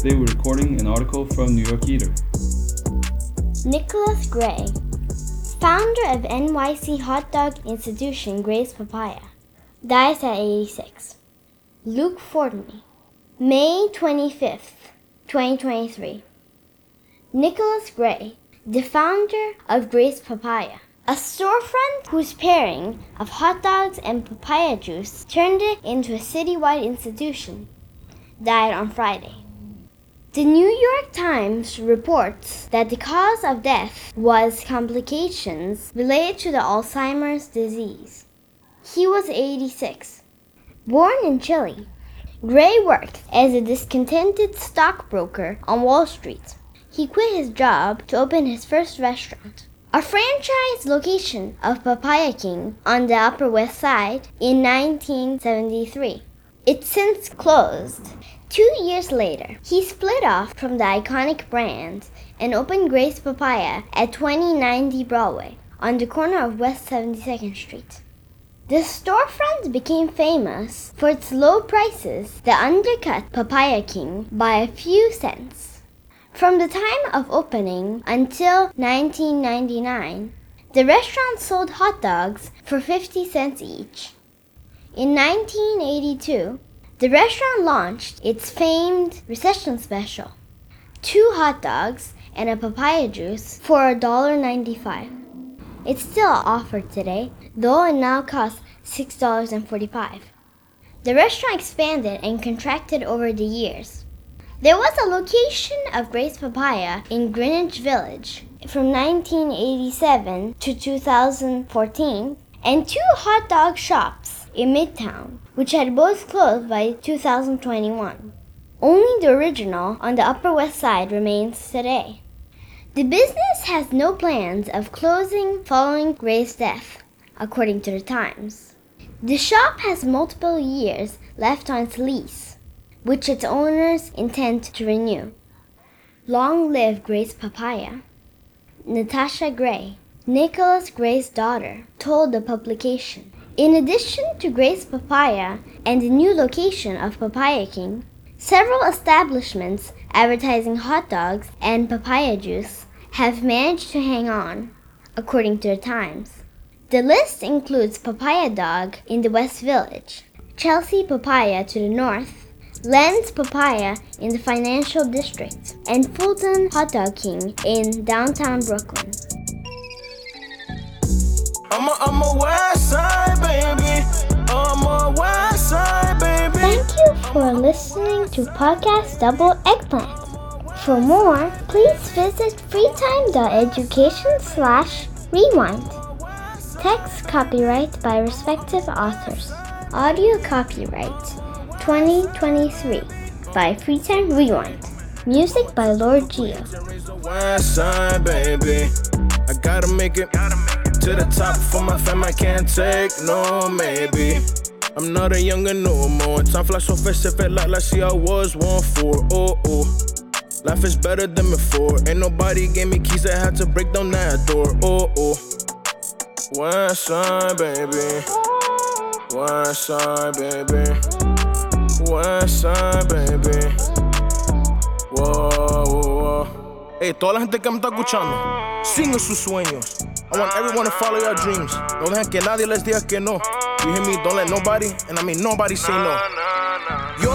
Today we're recording an article from New York Eater. Nicholas Gray, founder of NYC hot dog institution Gray's Papaya, dies at 86. Luke Fortney, May 25th, 2023. Nicholas Gray, the founder of Gray's Papaya, a storefront whose pairing of hot dogs and papaya juice turned it into a citywide institution, died on Friday. The New York Times reports that the cause of death was complications related to the Alzheimer's disease. He was 86. Born in Chile, Gray worked as a discontented stockbroker on Wall Street. He quit his job to open his first restaurant, a franchise location of Papaya King on the Upper West Side in 1973. It's since closed. Two years later, he split off from the iconic brand and opened Gray's Papaya at 2090 Broadway on the corner of West 72nd Street. The storefront became famous for its low prices that undercut Papaya King by a few cents. From the time of opening until 1999, the restaurant sold hot dogs for 50 cents each. In 1982, the restaurant launched its famed recession special two hot dogs and a papaya juice for $1.95. It's still offered today, though it now costs $6.45. The restaurant expanded and contracted over the years. There was a location of Gray's Papaya in Greenwich Village from 1987 to 2014 and two hot dog shops in Midtown, which had both closed by 2021. Only the original on the Upper West Side remains today. The business has no plans of closing following Gray's death, according to the Times. The shop has multiple years left on its lease, which its owners intend to renew. Long live Gray's Papaya. Natasha Gray, Nicholas Gray's daughter, told the publication. In addition to Gray's Papaya and the new location of Papaya King, several establishments advertising hot dogs and papaya juice have managed to hang on, according to the Times. The list includes Papaya Dog in the West Village, Chelsea Papaya to the north, Len's Papaya in the Financial District, and Fulton Hot Dog King in downtown Brooklyn. I'm a, I'm a to Podcast Double Eggplant. For more, please visit freetime.education slash rewind. Text copyright by respective authors. Audio copyright 2023 by Freetime Rewind. Music by Lord Geo. I gotta make it to the top for my fam. I can't take no maybe. I'm not a younger no more. Time flies so fast, it felt like last year I was one for. Oh oh. Life is better than before. Ain't nobody gave me keys, I had to break down that door. Oh oh. West side baby. West side baby. West side baby. Wow, wow, wow. Hey, toda la gente que me está escuchando, sigan sus sueños. I want everyone to follow your dreams. No dejen que nadie les diga que no. You hear me? Don't let nobody, and I mean nobody say no. You